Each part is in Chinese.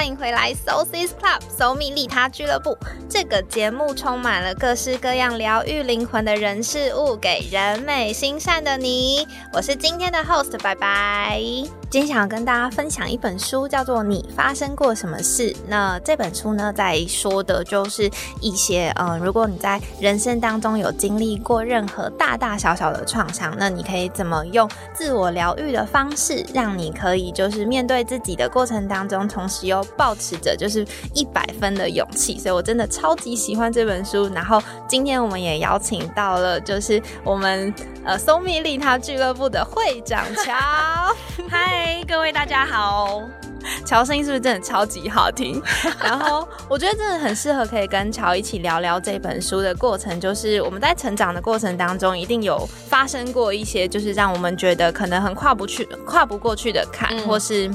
欢迎回来 Soul Sis Club 搜蜜利他俱乐部。这个节目充满了各式各样疗愈灵魂的人事物，给人美心善的你。我是今天的 host，拜拜。今天想要跟大家分享一本书，叫做《你发生过什么事》。那这本书呢，在说的就是一些，嗯，如果你在人生当中有经历过任何大大小小的创伤，那你可以怎么用自我疗愈的方式，让你可以就是面对自己的过程当中，同时又保持着就是一百分的勇气。所以我真的超级喜欢这本书。然后今天我们也邀请到了，就是我们呃松蜜利他俱乐部的会长乔，嗨。嗨，各位大家好！乔声音是不是真的超级好听？然后我觉得真的很适合可以跟乔一起聊聊这本书的过程，就是我们在成长的过程当中，一定有发生过一些，就是让我们觉得可能很跨不去、跨不过去的坎，或是。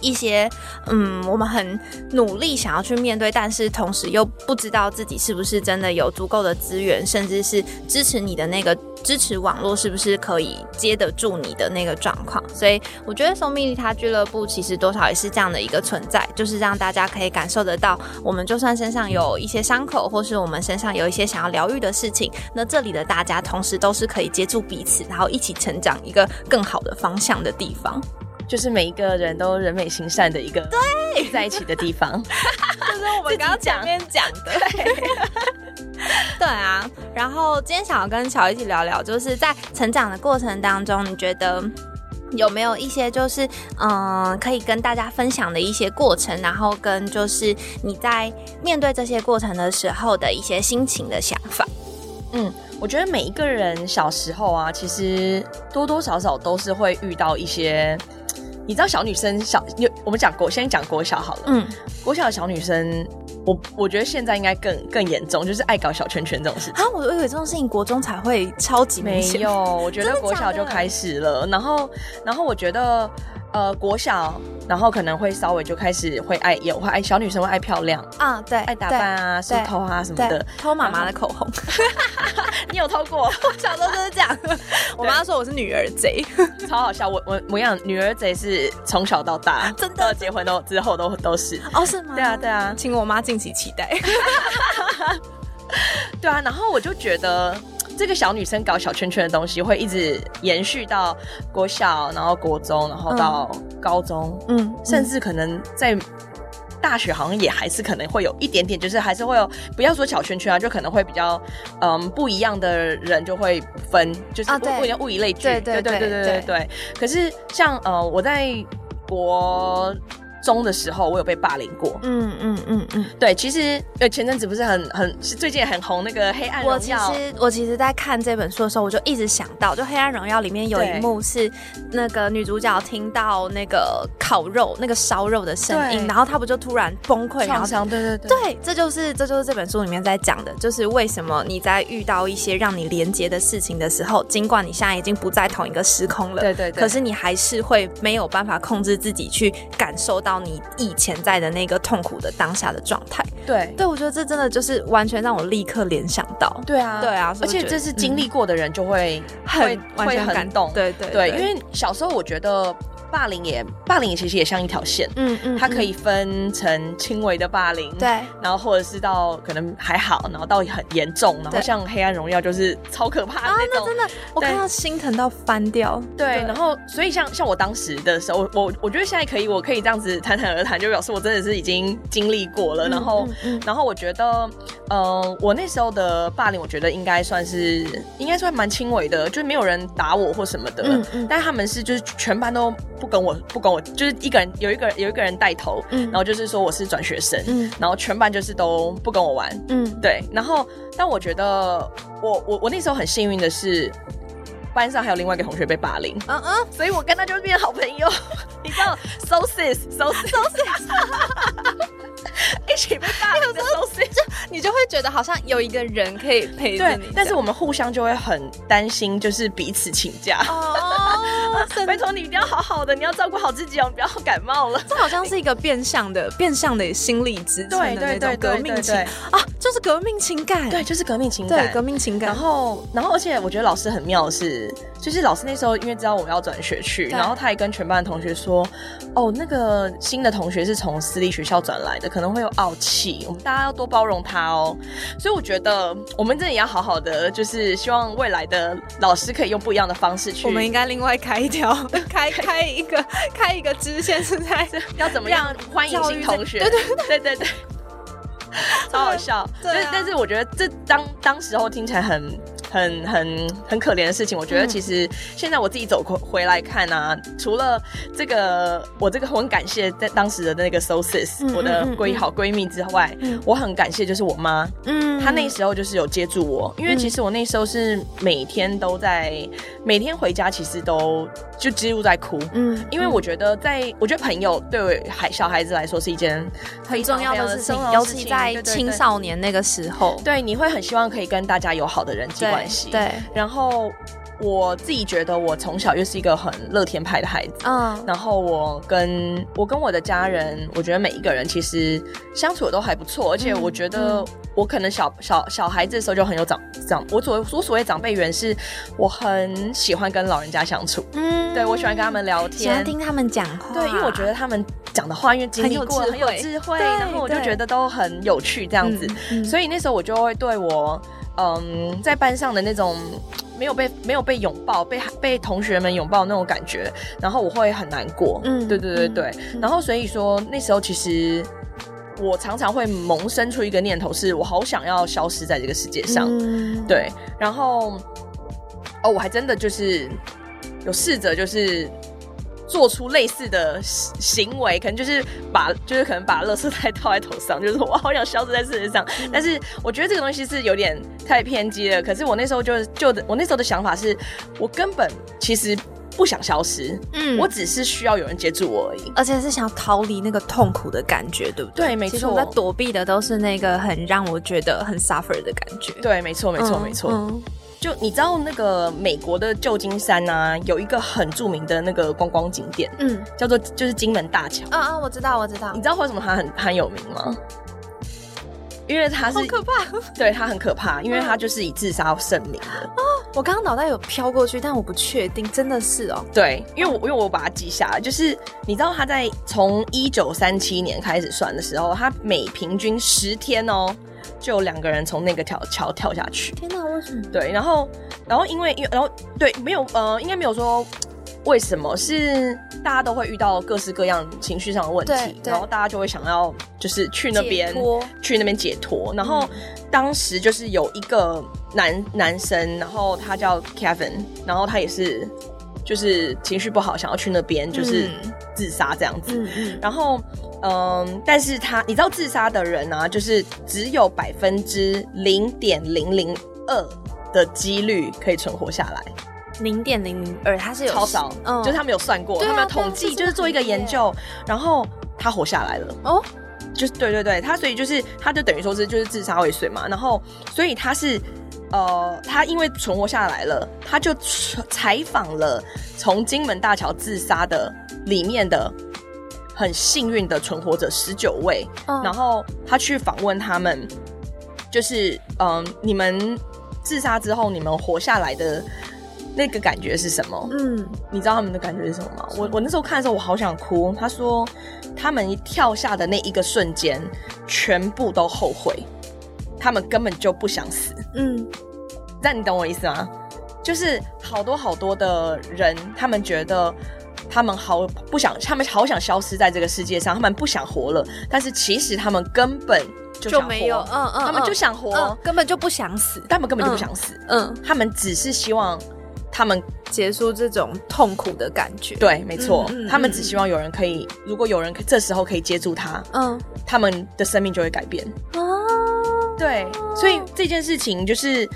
一些嗯，我们很努力想要去面对，但是同时又不知道自己是不是真的有足够的资源，甚至是支持你的那个支持网络是不是可以接得住你的那个状况。所以我觉得松蜜利他俱乐部其实多少也是这样的一个存在，就是让大家可以感受得到，我们就算身上有一些伤口，或是我们身上有一些想要疗愈的事情，那这里的大家同时都是可以接住彼此，然后一起成长一个更好的方向的地方。就是每一个人都人美心善的一个对在一起的地方，就是我们刚刚前面讲的。对啊，然后今天想要跟乔一起聊聊，就是在成长的过程当中，你觉得有没有一些就是嗯，可以跟大家分享的一些过程，然后跟就是你在面对这些过程的时候的一些心情的想法？嗯，我觉得每一个人小时候啊，其实多多少少都是会遇到一些。你知道小女生小，有我们讲国，先讲国小好了。嗯，国小的小女生，我我觉得现在应该更更严重，就是爱搞小圈圈这种事情。啊，我以为这种事情国中才会超级没有，我觉得国小就开始了。然后，然后我觉得。呃，国小，然后可能会稍微就开始会爱，也会爱小女生会爱漂亮啊，对，爱打扮啊，梳头啊什么的，偷妈妈的口红，你有偷过？小时候就是这样，我妈说我是女儿贼，超好笑。我我我讲女儿贼是从小到大，真的结婚都之后都都是哦，是吗？对啊对啊，请我妈敬请期待。对啊，然后我就觉得。这个小女生搞小圈圈的东西会一直延续到国小，然后国中，然后到高中，嗯，甚至可能在大学，好像也还是可能会有一点点，就是还是会有，不要说小圈圈啊，就可能会比较，嗯，不一样的人就会分，就是不一样物以类聚，对对对对对对对。可是像呃，我在国。中的时候，我有被霸凌过。嗯嗯嗯嗯，对，其实呃前阵子不是很很最近很红那个《黑暗荣耀》。我其实我其实，在看这本书的时候，我就一直想到，就《黑暗荣耀》里面有一幕是那个女主角听到那个烤肉、那个烧肉的声音，然后她不就突然崩溃，然后。对对对，对，这就是这就是这本书里面在讲的，就是为什么你在遇到一些让你连接的事情的时候，尽管你现在已经不在同一个时空了，对对对，可是你还是会没有办法控制自己去感受到。你以前在的那个痛苦的当下的状态，对对，我觉得这真的就是完全让我立刻联想到，对啊，对啊，而且这是经历过的人就会很会很感动，对对对，因为小时候我觉得。霸凌也，霸凌其实也像一条线，嗯嗯，它可以分成轻微的霸凌，对，然后或者是到可能还好，然后到很严重，然后像黑暗荣耀就是超可怕的那种，真的，我看到心疼到翻掉，对，然后所以像像我当时的时候，我我觉得现在可以，我可以这样子谈谈而谈，就表示我真的是已经经历过了，然后然后我觉得，嗯，我那时候的霸凌，我觉得应该算是应该算蛮轻微的，就是没有人打我或什么的，嗯嗯，但他们是就是全班都。不跟我不跟我，就是一个人有一个有一个人带头，嗯。然后就是说我是转学生，嗯。然后全班就是都不跟我玩，嗯，对，然后但我觉得我我我那时候很幸运的是，班上还有另外一个同学被霸凌，嗯嗯，所以我跟他就变好朋友，你知道，so sis so so sis。一起被霸凌的时候，就你就会觉得好像有一个人可以陪着你，但是我们互相就会很担心，就是彼此请假。哦，拜托你一定要好好的，你要照顾好自己哦，不要感冒了。这好像是一个变相的、变相的心理支撑的那种革命情。啊，就是革命情感，对，就是革命情感，对，革命情感。然后，然后，而且我觉得老师很妙的是，就是老师那时候因为知道我要转学去，然后他也跟全班的同学说，哦，那个新的同学是从私立学校转来的，可能会有傲气，我们大家要多包容他哦。所以我觉得我们这里要好好的，就是希望未来的老师可以用不一样的方式去。我们应该另外开一条，开开一个开一个支线，是在 要怎么样欢迎新同学？对对对对对，超好笑。对，但是我觉得这当当时候听起来很。很很很可怜的事情，我觉得其实现在我自己走回回来看啊，除了这个我这个很感谢在当时的那个 sources 我的闺好闺蜜之外，我很感谢就是我妈，嗯，她那时候就是有接住我，因为其实我那时候是每天都在每天回家，其实都就几乎在哭，嗯，因为我觉得在我觉得朋友对孩小孩子来说是一件很重要的事情，尤其在青少年那个时候，对，你会很希望可以跟大家有好的人际关。关系。对，然后我自己觉得我从小又是一个很乐天派的孩子，嗯，然后我跟我跟我的家人，我觉得每一个人其实相处的都还不错，而且我觉得我可能小小小孩子的时候就很有长长，我所我所谓长辈缘是，我很喜欢跟老人家相处，嗯，对我喜欢跟他们聊天，喜欢听他们讲话，对，因为我觉得他们讲的话，因为经历过很有智慧，然后我就觉得都很有趣这样子，所以那时候我就会对我。嗯，在班上的那种没有被没有被拥抱，被被同学们拥抱那种感觉，然后我会很难过。嗯，对对对对。然后所以说那时候其实我常常会萌生出一个念头，是我好想要消失在这个世界上。对，然后哦，我还真的就是有试着就是。做出类似的行为，可能就是把，就是可能把垃圾袋套在头上，就是我好想消失在世界上。但是我觉得这个东西是有点太偏激了。可是我那时候就就我那时候的想法是，我根本其实不想消失，嗯，我只是需要有人接住我而已，而且是想逃离那个痛苦的感觉，对不对？对，没错。我在躲避的都是那个很让我觉得很 suffer 的感觉。对，没错，没错，没错。就你知道那个美国的旧金山呐，有一个很著名的那个观光景点，嗯，叫做就是金门大桥。啊啊，我知道，我知道。你知道为什么它很很有名吗？因为它是可怕，对它很可怕，因为它就是以自杀盛名的。哦，我刚刚脑袋有飘过去，但我不确定，真的是哦。对，因为我因为我把它记下来，就是你知道他在从一九三七年开始算的时候，他每平均十天哦。就有两个人从那个桥桥跳下去。天哪，为什么？对，然后，然后因为，因为，然后，对，没有，呃，应该没有说为什么，是大家都会遇到各式各样情绪上的问题，然后大家就会想要就是去那边去那边解脱。然后当时就是有一个男男生，然后他叫 Kevin，然后他也是。就是情绪不好，想要去那边就是自杀这样子。然后，嗯，但是他你知道自杀的人呢，就是只有百分之零点零零二的几率可以存活下来。零点零零二，他是有超少，就是他们有算过，他们有统计，就是做一个研究，然后他活下来了。哦，就是对对对，他所以就是他就等于说是就是自杀未遂嘛，然后所以他是。呃，他因为存活下来了，他就采访了从金门大桥自杀的里面的很幸运的存活者十九位，然后他去访问他们，就是嗯，你们自杀之后你们活下来的那个感觉是什么？嗯，你知道他们的感觉是什么吗？我我那时候看的时候我好想哭。他说他们一跳下的那一个瞬间，全部都后悔。他们根本就不想死，嗯，但你懂我意思吗？就是好多好多的人，他们觉得他们好不想，他们好想消失在这个世界上，他们不想活了。但是其实他们根本就没有，嗯嗯，他们就想活，根本就不想死，他们根本就不想死，嗯，他们只是希望他们结束这种痛苦的感觉。对，没错，他们只希望有人可以，如果有人这时候可以接住他，嗯，他们的生命就会改变。对，所以这件事情就是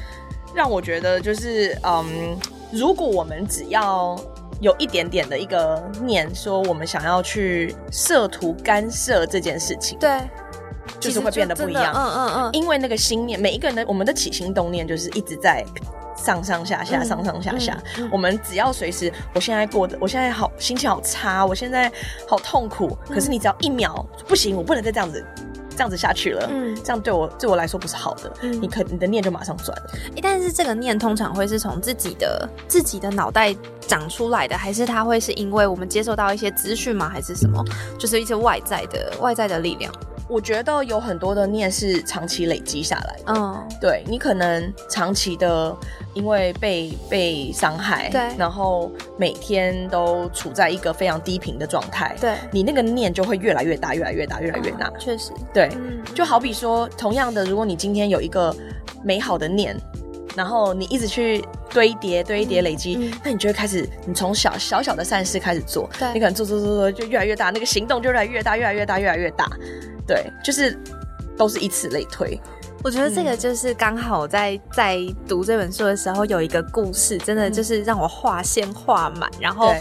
让我觉得，就是嗯，如果我们只要有一点点的一个念，说我们想要去涉图干涉这件事情，对，就是会变得不一样。嗯嗯嗯，因为那个心念，每一个人的我们的起心动念，就是一直在上上下下，上上下下。我们只要随时，我现在过得，我现在好心情好差，我现在好痛苦。可是你只要一秒不行，我不能再这样子。这样子下去了，嗯，这样对我对我来说不是好的，嗯，你可你的念就马上转了。但是这个念通常会是从自己的自己的脑袋长出来的，还是它会是因为我们接受到一些资讯吗？还是什么？就是一些外在的外在的力量？我觉得有很多的念是长期累积下来的，嗯，对你可能长期的因为被被伤害，对，然后每天都处在一个非常低频的状态，对，你那个念就会越来越大，越来越大，越来越大，确实，对，就好比说，同样的，如果你今天有一个美好的念，然后你一直去堆叠、堆叠、累积，那你就会开始，你从小小小的善事开始做，对，你可能做做做做就越来越大，那个行动就越来越大，越来越大，越来越大。对，就是都是以此类推。我觉得这个就是刚好在在读这本书的时候有一个故事，真的就是让我画线画满。然后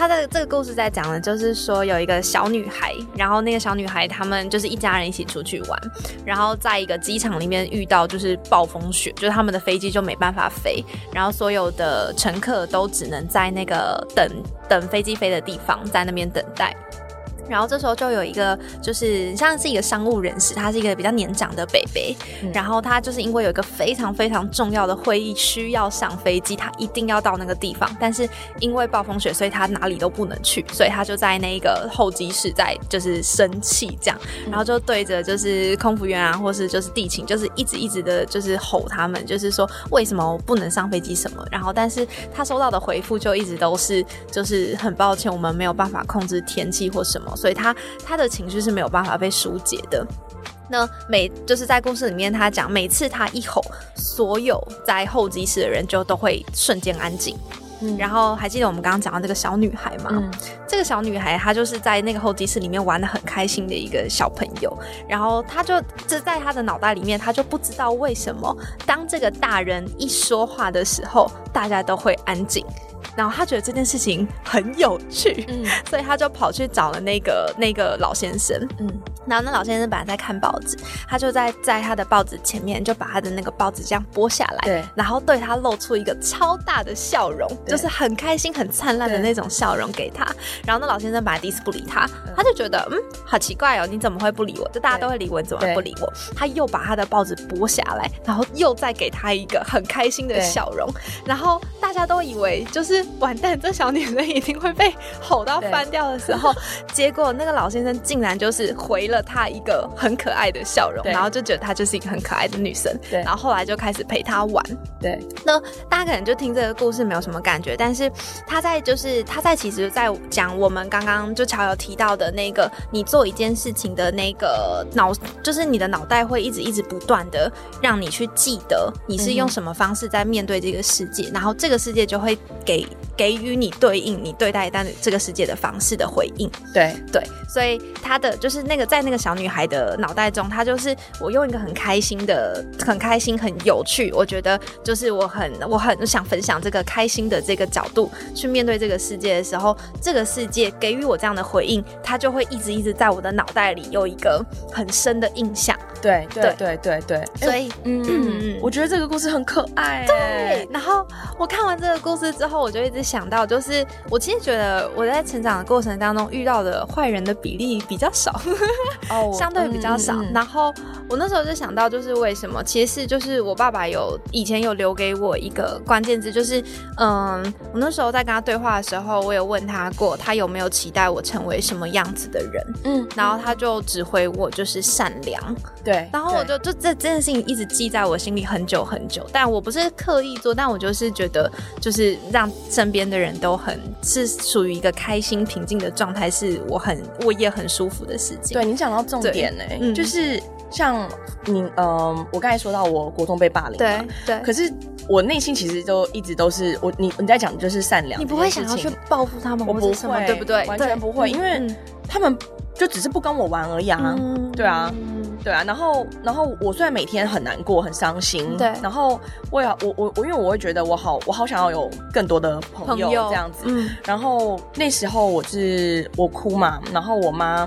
他的这个故事在讲的，就是说有一个小女孩，然后那个小女孩他们就是一家人一起出去玩，然后在一个机场里面遇到就是暴风雪，就是他们的飞机就没办法飞，然后所有的乘客都只能在那个等等飞机飞的地方在那边等待。然后这时候就有一个，就是像是一个商务人士，他是一个比较年长的北北，然后他就是因为有一个非常非常重要的会议需要上飞机，他一定要到那个地方，但是因为暴风雪，所以他哪里都不能去，所以他就在那个候机室在就是生气这样，然后就对着就是空服员啊，或是就是地勤，就是一直一直的就是吼他们，就是说为什么不能上飞机什么，然后但是他收到的回复就一直都是就是很抱歉，我们没有办法控制天气或什么。所以他他的情绪是没有办法被疏解的。那每就是在故事里面，他讲每次他一吼，所有在候机室的人就都会瞬间安静。嗯，然后还记得我们刚刚讲到这个小女孩吗？嗯，这个小女孩她就是在那个候机室里面玩的很开心的一个小朋友。然后她就这在她的脑袋里面，她就不知道为什么当这个大人一说话的时候，大家都会安静。然后他觉得这件事情很有趣，嗯，所以他就跑去找了那个那个老先生，嗯，然后那老先生本来在看报纸，他就在在他的报纸前面就把他的那个报纸这样剥下来，对，然后对他露出一个超大的笑容，就是很开心很灿烂的那种笑容给他。然后那老先生本来第一次不理他，他就觉得嗯，好奇怪哦，你怎么会不理我？就大家都会理我，你怎么不理我？他又把他的报纸剥下来，然后又再给他一个很开心的笑容，然后大家都以为就是。完蛋，这小女生一定会被吼到翻掉的时候，结果那个老先生竟然就是回了她一个很可爱的笑容，然后就觉得她就是一个很可爱的女生，对，然后后来就开始陪她玩，对。那大家可能就听这个故事没有什么感觉，但是他在就是他在其实，在讲我们刚刚就乔有提到的那个，你做一件事情的那个脑，就是你的脑袋会一直一直不断的让你去记得你是用什么方式在面对这个世界，然后这个世界就会给。给予你对应你对待但这个世界的方式的回应，对。对，所以他的就是那个在那个小女孩的脑袋中，她就是我用一个很开心的、很开心、很有趣，我觉得就是我很我很想分享这个开心的这个角度去面对这个世界的时候，这个世界给予我这样的回应，它就会一直一直在我的脑袋里有一个很深的印象。对对对对对，所以嗯，我觉得这个故事很可爱。对，然后我看完这个故事之后，我就一直想到，就是我其实觉得我在成长的过程当中遇到的坏人的比例比较少，哦，相对比较少。然后我那时候就想到，就是为什么？其实是就是我爸爸有以前有留给我一个关键字，就是嗯，我那时候在跟他对话的时候，我有问他过，他有没有期待我成为什么样子的人？嗯，然后他就只回我就是善良。对，然后我就就这这件事情一直记在我心里很久很久，但我不是刻意做，但我就是觉得，就是让身边的人都很是属于一个开心平静的状态，是我很我也很舒服的事情。对你讲到重点呢，就是像你嗯，我刚才说到我国中被霸凌，对对，可是我内心其实都一直都是我你你在讲的就是善良，你不会想要去报复他们，我不会，对不对？完全不会，因为他们就只是不跟我玩而已啊，对啊。对啊，然后然后我虽然每天很难过很伤心，对，然后我也我我我因为我会觉得我好我好想要有更多的朋友这样子，嗯，然后那时候我是我哭嘛，然后我妈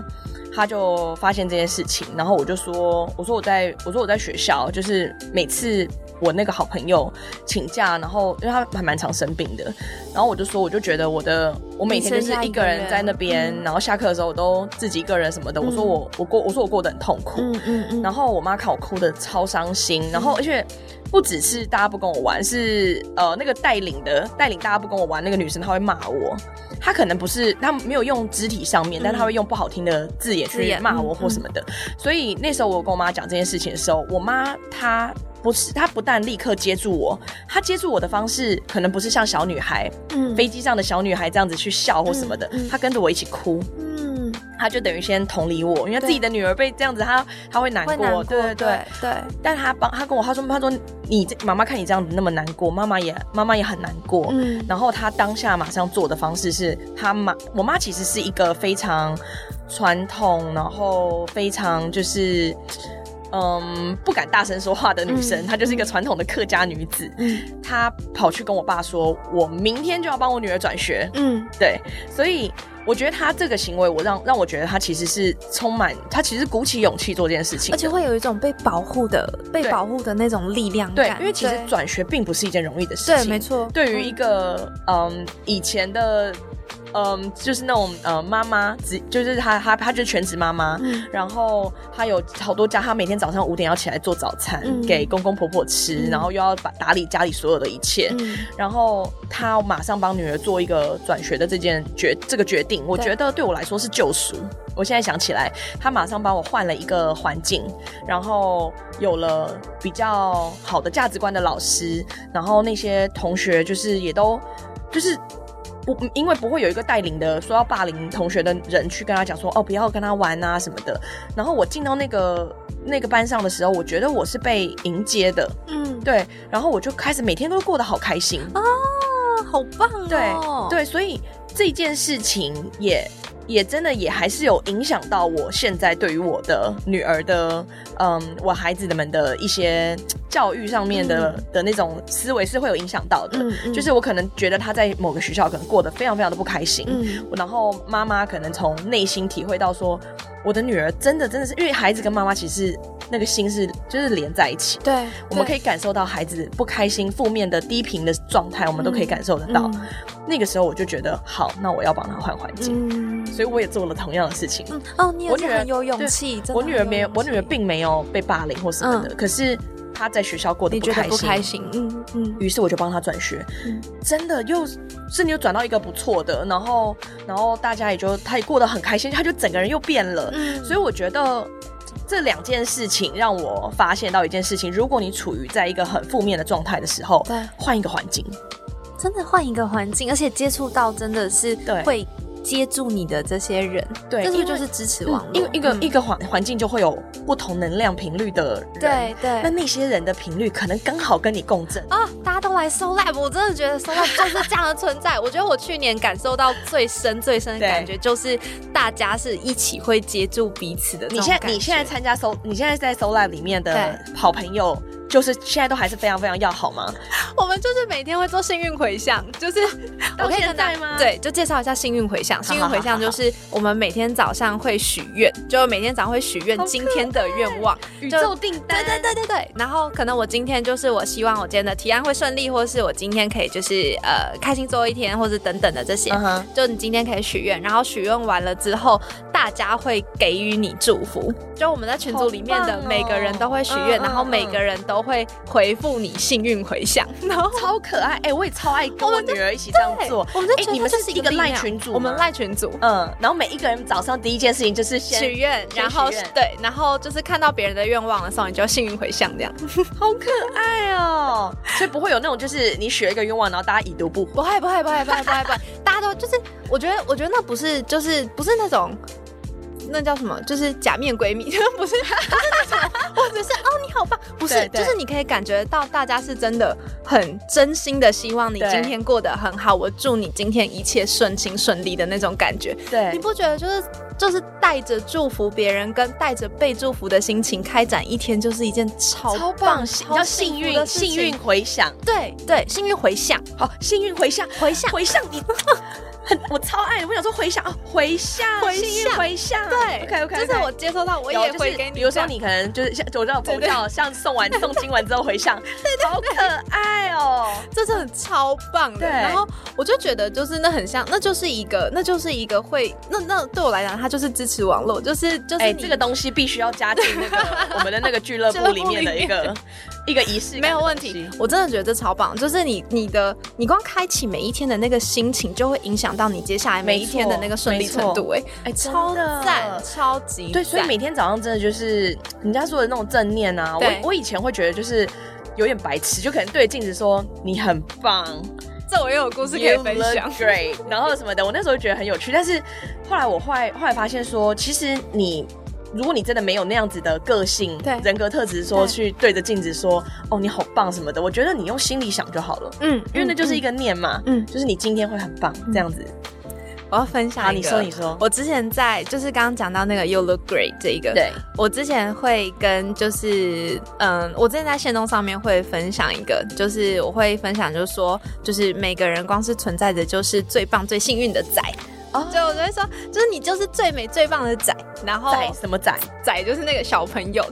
她就发现这件事情，然后我就说我说我在我说我在学校就是每次。我那个好朋友请假，然后因为他还蛮常生病的，然后我就说，我就觉得我的我每天就是一个人在那边，然后下课的时候我都自己一个人什么的。我说我我过我说我过得很痛苦，嗯嗯嗯。然后我妈看我哭的超伤心，然后而且不只是大家不跟我玩，是呃那个带领的带领大家不跟我玩那个女生，她会骂我。她可能不是她没有用肢体上面，但她会用不好听的字眼去骂我或什么的。所以那时候我跟我妈讲这件事情的时候，我妈她。不是，他不但立刻接住我，他接住我的方式可能不是像小女孩，嗯，飞机上的小女孩这样子去笑或什么的，他跟着我一起哭，嗯，他就等于先同理我，因为自己的女儿被这样子，他他会难过，对对对对。但他帮他跟我他说他说你妈妈看你这样子那么难过，妈妈也妈妈也很难过，嗯，然后他当下马上做的方式是他妈我妈其实是一个非常传统，然后非常就是。嗯，不敢大声说话的女生，她就是一个传统的客家女子。嗯，她跑去跟我爸说：“我明天就要帮我女儿转学。”嗯，对，所以我觉得她这个行为，我让让我觉得她其实是充满，她其实鼓起勇气做这件事情，而且会有一种被保护的、被保护的那种力量感。对，因为其实转学并不是一件容易的事情。对，没错。对于一个嗯以前的。嗯，就是那种呃，妈妈只就是她，她她就是全职妈妈，然后她有好多家，她每天早上五点要起来做早餐给公公婆婆吃，然后又要把打理家里所有的一切，然后她马上帮女儿做一个转学的这件决这个决定，我觉得对我来说是救赎。我现在想起来，她马上帮我换了一个环境，然后有了比较好的价值观的老师，然后那些同学就是也都就是。不，因为不会有一个带领的说要霸凌同学的人去跟他讲说哦，不要跟他玩啊什么的。然后我进到那个那个班上的时候，我觉得我是被迎接的，嗯，对。然后我就开始每天都过得好开心啊，好棒哦，对对，所以这件事情也。也真的也还是有影响到我现在对于我的女儿的，嗯，我孩子们的一些教育上面的的那种思维是会有影响到的。就是我可能觉得他在某个学校可能过得非常非常的不开心，然后妈妈可能从内心体会到说，我的女儿真的真的是因为孩子跟妈妈其实。那个心是就是连在一起，对，我们可以感受到孩子不开心、负面的低频的状态，我们都可以感受得到。那个时候我就觉得，好，那我要帮他换环境，所以我也做了同样的事情。嗯哦，你也很有勇气。我女儿没有，我女儿并没有被霸凌或什么的，可是她在学校过得不开心，不开心。嗯嗯。于是我就帮她转学，嗯真的又是你又转到一个不错的，然后然后大家也就她也过得很开心，她就整个人又变了。嗯，所以我觉得。这两件事情让我发现到一件事情：如果你处于在一个很负面的状态的时候，对，换一个环境，真的换一个环境，而且接触到真的是会。接住你的这些人，对，这是就是支持网络，因为一个一个环环境就会有不同能量频率的人，对对。那那些人的频率可能刚好跟你共振啊！大家都来 So Lab，我真的觉得 So Lab 就是这样的存在。我觉得我去年感受到最深最深的感觉，就是大家是一起会接住彼此的。你现在你现在参加 So，你现在在 So Lab 里面的好朋友。就是现在都还是非常非常要好吗？我们就是每天会做幸运回向，就是我可以跟大吗？对，就介绍一下幸运回向。幸运回向就是我们每天早上会许愿，就每天早上会许愿今天的愿望，宇宙订单。对对对对对。然后可能我今天就是我希望我今天的提案会顺利，或是我今天可以就是呃开心做一天，或者等等的这些。就你今天可以许愿，然后许愿完了之后，大家会给予你祝福。就我们在群组里面的每个人都会许愿，然后每个人都。会回复你幸运回响，然后超可爱哎，我也超爱跟我女儿一起这样做。我们哎，你们是一个赖群组，我们赖群组，嗯，然后每一个人早上第一件事情就是许愿，然后对，然后就是看到别人的愿望的时候，你就幸运回响这样，好可爱哦。所以不会有那种就是你许了一个愿望，然后大家已读不不会不会不会不会不会不会，大家都就是我觉得我觉得那不是就是不是那种。那叫什么？就是假面闺蜜，不是，不是那种，或者是哦，你好棒，不是，就是你可以感觉到大家是真的很真心的希望你今天过得很好，我祝你今天一切顺心顺利的那种感觉。对，你不觉得就是就是带着祝福别人跟带着被祝福的心情开展一天，就是一件超超棒、超幸运、幸运回响。对对，幸运回响，好，幸运回响，回响，回响你。很，我超爱。我想说回向，回向，幸运回向。对，OK OK，就是我接收到，我也会给你。比如说，你可能就是像我知道像送完送经完之后回向，好可爱哦，这真的超棒的。然后我就觉得就是那很像，那就是一个，那就是一个会，那那对我来讲，它就是支持网络，就是就是这个东西必须要加进那个我们的那个俱乐部里面的一个 一个仪式没有问题，我真的觉得这超棒。就是你你的你光开启每一天的那个心情，就会影响到你接下来每一天的那个顺利程度、哎，哎，超赞，超级对，所以每天早上真的就是人家说的那种正念啊。我我以前会觉得就是有点白痴，就可能对着镜子说你很棒，这我也有故事可以分享。great，然后什么的。我那时候觉得很有趣，但是后来我后来后来发现说，其实你。如果你真的没有那样子的个性、对。人格特质，说去对着镜子说“哦，你好棒”什么的，我觉得你用心里想就好了，嗯，因为那就是一个。念嘛，嗯就是你今天会很棒这样子。我要分享好，一个，你说，你说，我之前在就是刚刚讲到那个 You look great 这一个，对，我之前会跟就是嗯，我之前在线动上面会分享一个，就是我会分享，就是说，就是每个人光是存在着就是最棒、最幸运的仔。哦就我就会说，就是你就是最美最棒的仔，然后仔什么仔？仔就是那个小朋友，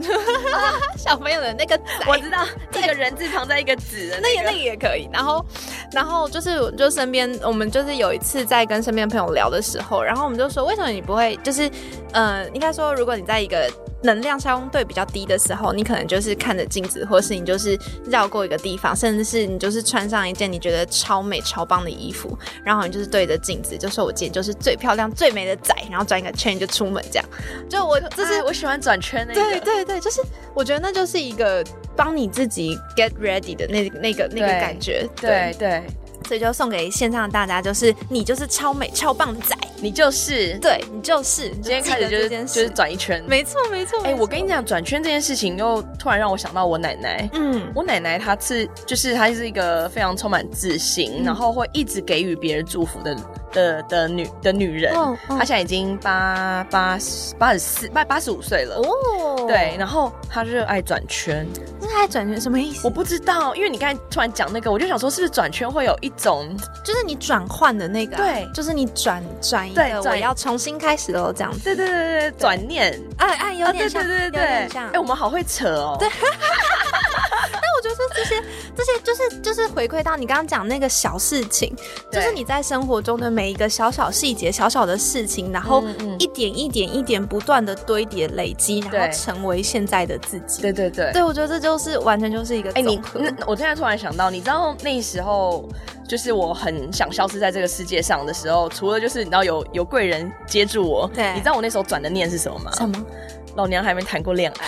小朋友的那个仔，我知道，这个人字旁在一个子那也那个也可以。然后，然后就是就身边我们就是有一次在跟身边朋友聊的时候，然后我们就说，为什么你不会就是，呃，应该说，如果你在一个能量相对比较低的时候，你可能就是看着镜子，或是你就是绕过一个地方，甚至是你就是穿上一件你觉得超美超棒的衣服，然后你就是对着镜子，就说我今天就是最漂亮最美的仔，然后转一个圈就出门这样。就我这是我喜欢转圈那个，对对对，就是我觉得那就是一个帮你自己 get ready 的那那个那个感觉，对对，所以就送给线上的大家，就是你就是超美超棒的仔，你就是对你就是，你今天开始就是就是转一圈。没错没错，哎、我跟你，讲，转圈这件事情又突然让我想到我奶奶。嗯，我奶奶她是就是她是一个非常充满自信，嗯然后会一直给予别人祝福的的的女的女人。哦哦她现在已经八八十八十四八八十五岁了。哦，对，，然后她热爱转圈，热爱转圈什么意思？我不知道，因为你刚才突然讲那个，我就想说，是不是转圈会有一种就是你转换的那个啊、对。就是你转转一个，对转。我要重新开始喽，这样子，对对对对转念哎哎，有点像，对对对。有点像，哎、我们好会扯哦。对，但我觉得这些这些就是就是回馈到你刚刚讲那个小事情，就是你在生活中的每一个小小细节、小小的事情，然后一点一点一点不断的堆叠累积，然后成为现在的自己。对对对。对，我觉得这就是完全就是一个哎、你。那我现在突然想到，你知道那时候就是我很想消失在这个世界上的时候，除了就是你知道有有贵人接住我，对你知道我那时候转的念是什么吗？什么？老娘还没谈过恋爱，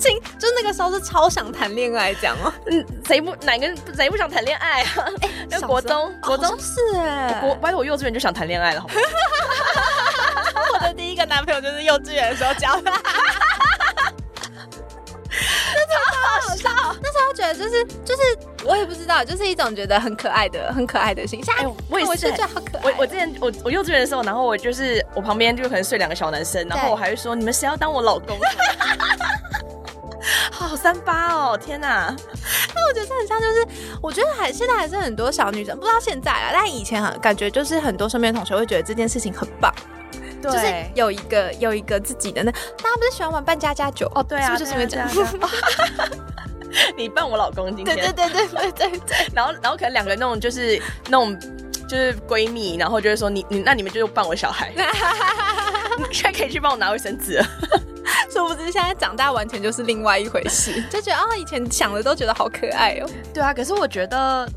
亲，就那个时候是超想谈恋爱这样哦。嗯，谁不哪个谁不想谈恋爱啊？那 小时候国中国中哦是哎，国，拜托我幼稚园就想谈恋爱了，好吗？我的第一个男朋友就是幼稚园的时候交的。好笑，那时候觉得就是就是，我也不知道，就是一种觉得很可爱的很可爱的形象。哎我也是我就好可爱。我我之前我我幼稚园的时候，然后我就是我旁边就可能睡两个小男生，然后我还会说你们谁要当我老公？好三八哦，天哪！那我觉得很像，就是我觉得还现在还是很多小女生，不知道现在啊，但以前很感觉就是很多身边的同学会觉得这件事情很棒，对。就是有一个有一个自己的那，大家不是喜欢玩扮家家酒？哦，对啊，是不是就是因为这样？你扮我老公今对对对对对对，然后然后可能两个那种就是那种就是闺蜜，然后就会说你你那你们就扮我小孩，你 现在可以去帮我拿卫生纸了。殊不知现在长大完全就是另外一回事，就觉得哦，以前想的都觉得好可爱哦。对啊，可是我觉得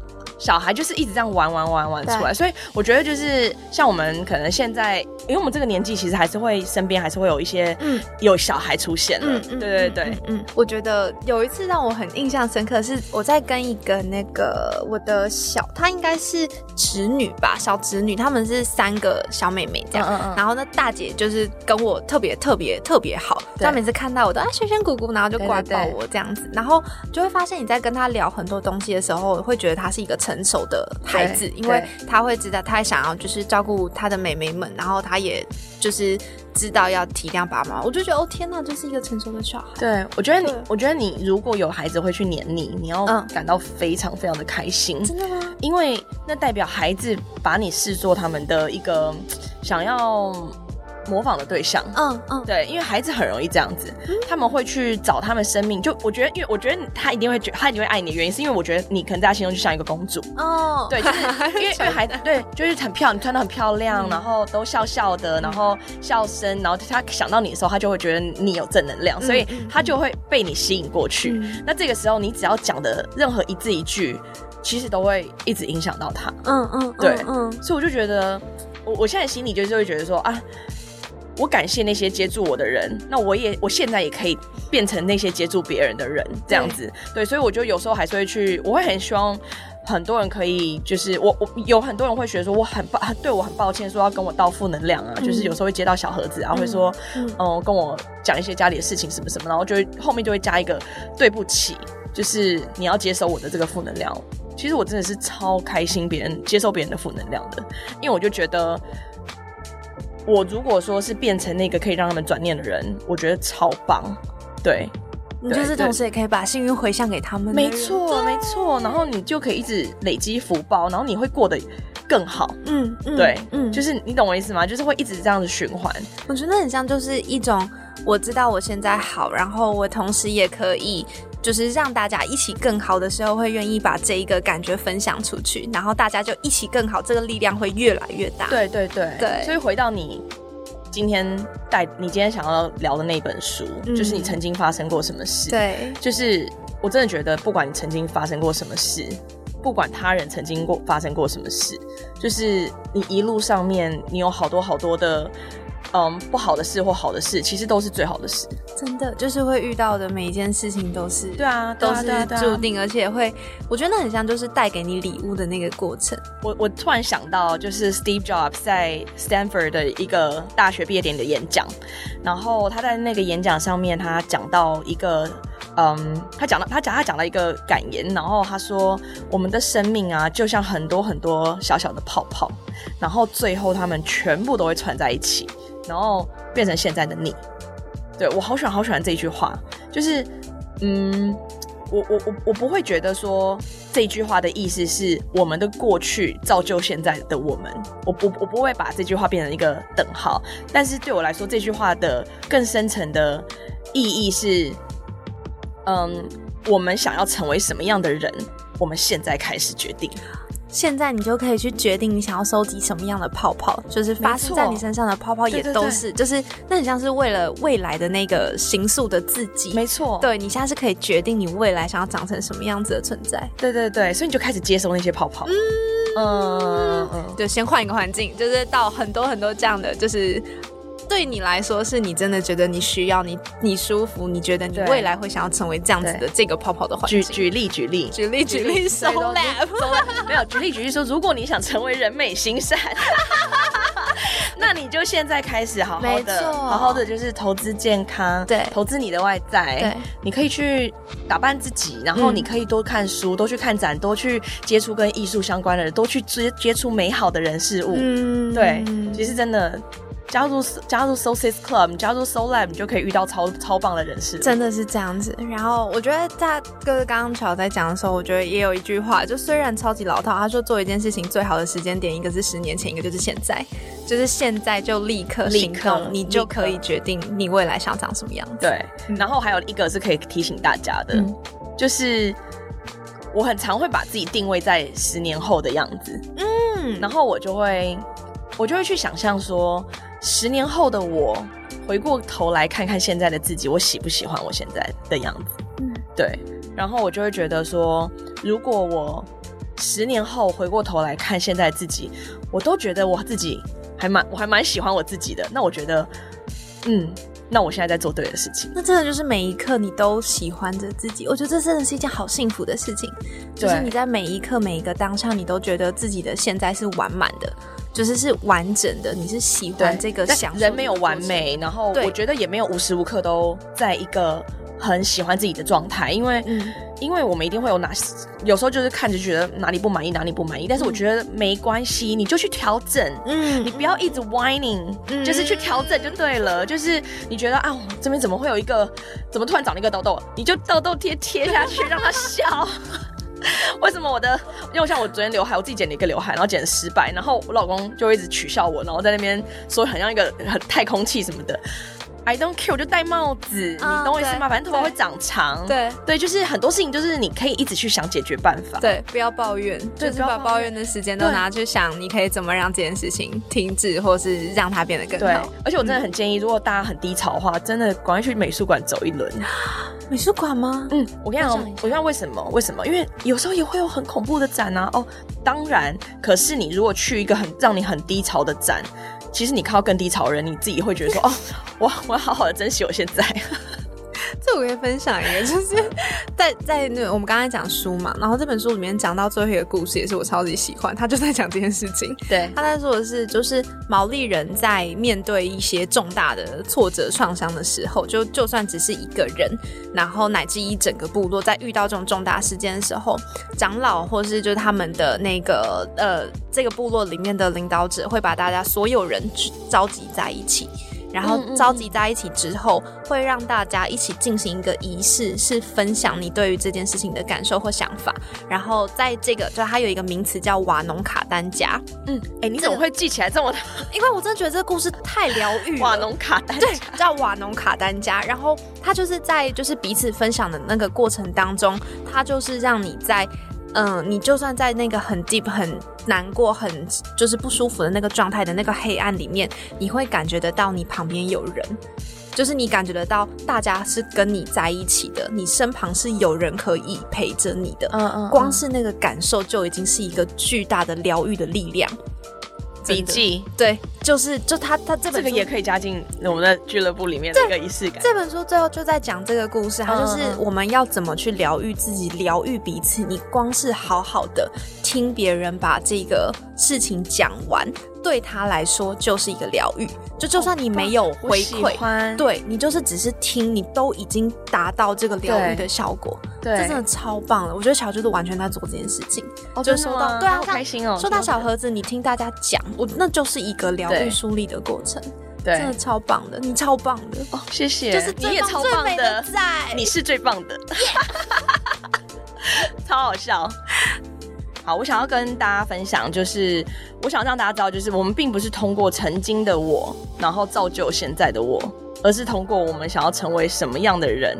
小孩就是一直这样玩玩玩玩出来，所以我觉得就是像我们可能现在，因为我们这个年纪，其实还是会身边还是会有一些嗯。有小孩出现了。对对对，嗯嗯，我觉得有一次让我很印象深刻，是我在跟一个那个我的小，她应该是侄女吧，小侄女，她们是三个小妹妹这样。嗯嗯嗯。然后那，大姐就是跟我特别特别特别好，对。她每次看到我都啊轩轩姑姑，然后就过来抱我这样子，然后就会发现你在跟她聊很多东西的时候，会觉得她是一个成熟的孩子，因为他会知道他想要就是照顾他的妹妹们，然后他也就是知道要体谅爸妈，我就觉得哦天呐，这是一个成熟的小孩。对，我觉得你，我觉得你如果有孩子会去黏你，你要嗯。感到非常非常的开心，真的吗？因为那代表孩子把你视作他们的一个想要模仿的对象。嗯嗯，对，因为孩子很容易这样子，他们会去找他们生命。就我觉得，因为我觉得他一定会觉，他一定会爱你的原因，是因为我觉得你可能在他心中就像一个公主。哦，对，就是 因为因为孩子对，就是很漂亮，你穿的很漂亮，然后都笑笑的，然后笑声，然后他想到你的时候，他就会觉得你有正能量，所以他就会被你吸引过去。那这个时候，你只要讲的任何一字一句，其实都会一直影响到他。嗯嗯，对，嗯，所以我就觉得，我我现在心里就是会觉得说啊，我感谢那些接住我的人，那我也我现在也可以变成那些接住别人的人，这样子。对，所以我就有时候还是会去，我会很希望很多人可以，就是我我有很多人会觉得说我很抱对我很抱歉，说要跟我倒负能量啊，就是有时候会接到小盒子，然后会说嗯跟我讲一些家里的事情什么什么，然后就会后面就会加一个对不起，就是你要接受我的这个负能量。其实我真的是超开心别人接受别人的负能量的，因为我就觉得。我如果说是变成那个可以让他们转念的人，我觉得超棒。对，你就是同时也可以把幸运回向给他们。没错，没错。然后你就可以一直累积福报，然后你会过得更好。嗯，对，嗯，就是你懂我意思吗？就是会一直这样子循环。我觉得很像就是一种，我知道我现在好，然后我同时也可以。就是让大家一起更好的时候，会愿意把这一个感觉分享出去，然后大家就一起更好，这个力量会越来越大。对对对对。所以回到你今天带你今天想要聊的那本书，就是你曾经发生过什么事？对，就是我真的觉得，不管你曾经发生过什么事，不管他人曾经过发生过什么事，就是你一路上面你有好多好多的。嗯，不好的事或好的事，其实都是最好的事。真的，就是会遇到的每一件事情都是对啊，都是注定，而且会，我觉得那很像就是带给你礼物的那个过程。我我突然想到，就是 Steve Jobs 在 Stanford 的一个大学毕业典礼的演讲，然后他在那个演讲上面，他讲到一个，嗯，他讲到他讲他讲了一个感言，然后他说，我们的生命啊，就像很多很多小小的泡泡，然后最后他们全部都会串在一起。然后变成现在的你，对我好喜欢好喜欢这句话，就是，嗯，我我我我不会觉得说这句话的意思是我们的过去造就现在的我们，我我我不会把这句话变成一个等号，但是对我来说，这句话的更深层的意义是，嗯，我们想要成为什么样的人，我们现在开始决定。现在你就可以去决定你想要收集什么样的泡泡，就是发生在你身上的泡泡也都是，就是那很像是为了未来的那个形塑的自己。没错，对你现在是可以决定你未来想要长成什么样子的存在。对对对，所以你就开始接收那些泡泡。嗯嗯嗯，就先换一个环境，就是到很多很多这样的，就是。对你来说，是你真的觉得你需要你你舒服，你觉得你未来会想要成为这样子的这个泡泡的环境。举举例举例举例举例，So lab，没有举例举例说，如果你想成为人美心善，那你就现在开始好好的好好的就是投资健康，对，投资你的外在，对，你可以去打扮自己，然后你可以多看书，多去看展，多去接触跟艺术相关的人，多去接接触美好的人事物。嗯，对，其实真的。加入加入 Soul's Club，加入 Soul Lab，你就可以遇到超超棒的人士。真的是这样子。然后我觉得在哥哥刚刚巧在讲的时候，我觉得也有一句话，就虽然超级老套，他说做一件事情最好的时间点，一个是十年前，一个就是现在，就是现在就立刻行动，你就可以决定你未来想长什么样子。对。然后还有一个是可以提醒大家的，就是我很常会把自己定位在十年后的样子。嗯。然后我就会我就会去想象说。十年后的我，回过头来看看现在的自己，我喜不喜欢我现在的样子？嗯，对。然后我就会觉得说，如果我十年后回过头来看现在自己，我都觉得我自己还蛮，我还蛮喜欢我自己的。那我觉得，嗯，那我现在在做对的事情。那真的就是每一刻你都喜欢着自己，我觉得这真的是一件好幸福的事情。就是你在每一刻每一个当下，你都觉得自己的现在是完满的。就是是完整的，你是喜欢这个想人没有完美，然后我觉得也没有无时无刻都在一个很喜欢自己的状态，因为因为我们一定会有哪有时候就是看着觉得哪里不满意哪里不满意，但是我觉得没关系，你就去调整，嗯，你不要一直 whining，就是去调整就对了，就是你觉得啊这边怎么会有一个怎么突然长了一个痘痘，你就痘痘贴贴下去让它笑。为什么我的？因为像我昨天刘海，我自己剪了一个刘海，然后剪失败，然后我老公就一直取笑我，然后在那边说很像一个很太空气什么的。I don't care，我就戴帽子，你懂我意思吗？反正头发会长长。对对，就是很多事情，就是你可以一直去想解决办法。对，不要抱怨，就是把抱怨的时间都拿去想，你可以怎么让这件事情停止，或是让它变得更好。而且我真的很建议，如果大家很低潮的话，真的赶快去美术馆走一轮。美术馆吗？嗯，我跟你讲，我跟你讲为什么？为什么？因为有时候也会有很恐怖的展啊。哦，当然，可是你如果去一个很让你很低潮的展。其实你看到更低潮的人，你自己会觉得说：“哦，我我要好好的珍惜我现在。”这我可以分享一个，就是在在那我们刚才讲书嘛，然后这本书里面讲到最后一个故事，也是我超级喜欢。他就在讲这件事情，对，他在说的是，就是毛利人在面对一些重大的挫折创伤的时候，就就算只是一个人，然后乃至一整个部落，在遇到这种重大事件的时候，长老或是就是他们的那个呃这个部落里面的领导者，会把大家所有人召集在一起。然后召集在一起之后，会让大家一起进行一个仪式，是分享你对于这件事情的感受或想法。然后在这个，就它有一个名词叫瓦农卡丹加。嗯，哎，你怎么会记起来这么？因为我真的觉得这个故事太疗愈。瓦农卡丹对，叫瓦农卡丹加。然后他就是在就是彼此分享的那个过程当中，他就是让你在。嗯，你就算在那个很 deep、很难过、很就是不舒服的那个状态的那个黑暗里面，你会感觉得到你旁边有人，就是你感觉得到大家是跟你在一起的，你身旁是有人可以陪着你的。嗯嗯，光是那个感受就已经是一个巨大的疗愈的力量。笔记对，就是就他他这本这个也可以加进我们的俱乐部里面的一个仪式感。这本书最后就在讲这个故事，它就是我们要怎么去疗愈自己、疗愈彼此。你光是好好的听别人把这个事情讲完。对他来说就是一个疗愈，就就算你没有回馈，对你就是只是听，你都已经达到这个疗愈的效果，对，这真的超棒了。我觉得小就是完全在做这件事情，就收到，对啊，开心哦。收到小盒子，你听大家讲，我那就是一个疗愈梳理的过程，对，真的超棒的，你超棒的。哦，谢谢，就是你也超棒的，在。你是最棒的，超好笑。好，我想要跟大家分享，就是我想让大家知道，就是我们并不是通过曾经的我，然后造就现在的我，而是通过我们想要成为什么样的人，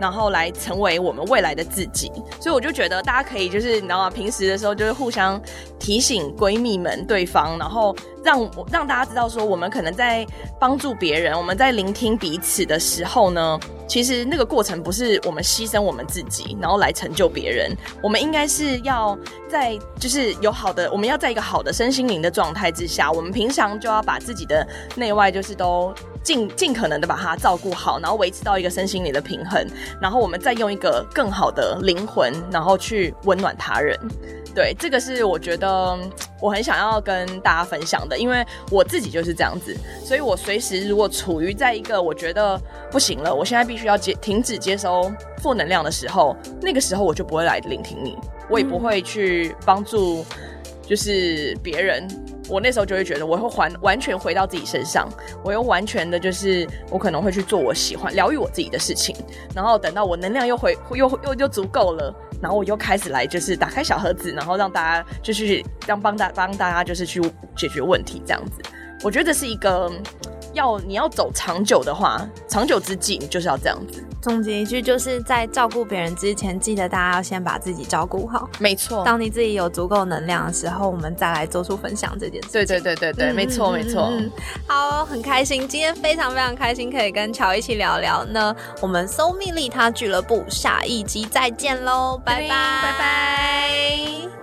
然后来成为我们未来的自己。所以我就觉得大家可以，就是你知道吗？平时的时候就是互相提醒闺蜜们对方，然后。让让大家知道说，我们可能在帮助别人，我们在聆听彼此的时候呢，其实那个过程不是我们牺牲我们自己，然后来成就别人。我们应该是要在就是有好的，我们要在一个好的身心灵的状态之下，我们平常就要把自己的内外就是都尽尽可能的把它照顾好，然后维持到一个身心灵的平衡，然后我们再用一个更好的灵魂，然后去温暖他人。对，这个是我觉得我很想要跟大家分享的，因为我自己就是这样子，所以我随时如果处于在一个我觉得不行了，我现在必须要接停止接收负能量的时候，那个时候我就不会来聆听你，我也不会去帮助就是别人。我那时候就会觉得，我会还完全回到自己身上，我又完全的，就是我可能会去做我喜欢疗愈我自己的事情，然后等到我能量又回又又又足够了，然后我又开始来就是打开小盒子，然后让大家就是让帮大帮大家就是去解决问题这样子。我觉得这是一个要你要走长久的话，长久之计就是要这样子。总结一句，就是在照顾别人之前，记得大家要先把自己照顾好。没错，当你自己有足够能量的时候，我们再来做出分享这件事。对对对对对，没错没错。好，很开心，今天非常非常开心，可以跟乔一起聊聊。那我们搜蜜利他俱乐部下一集再见喽，拜拜拜拜。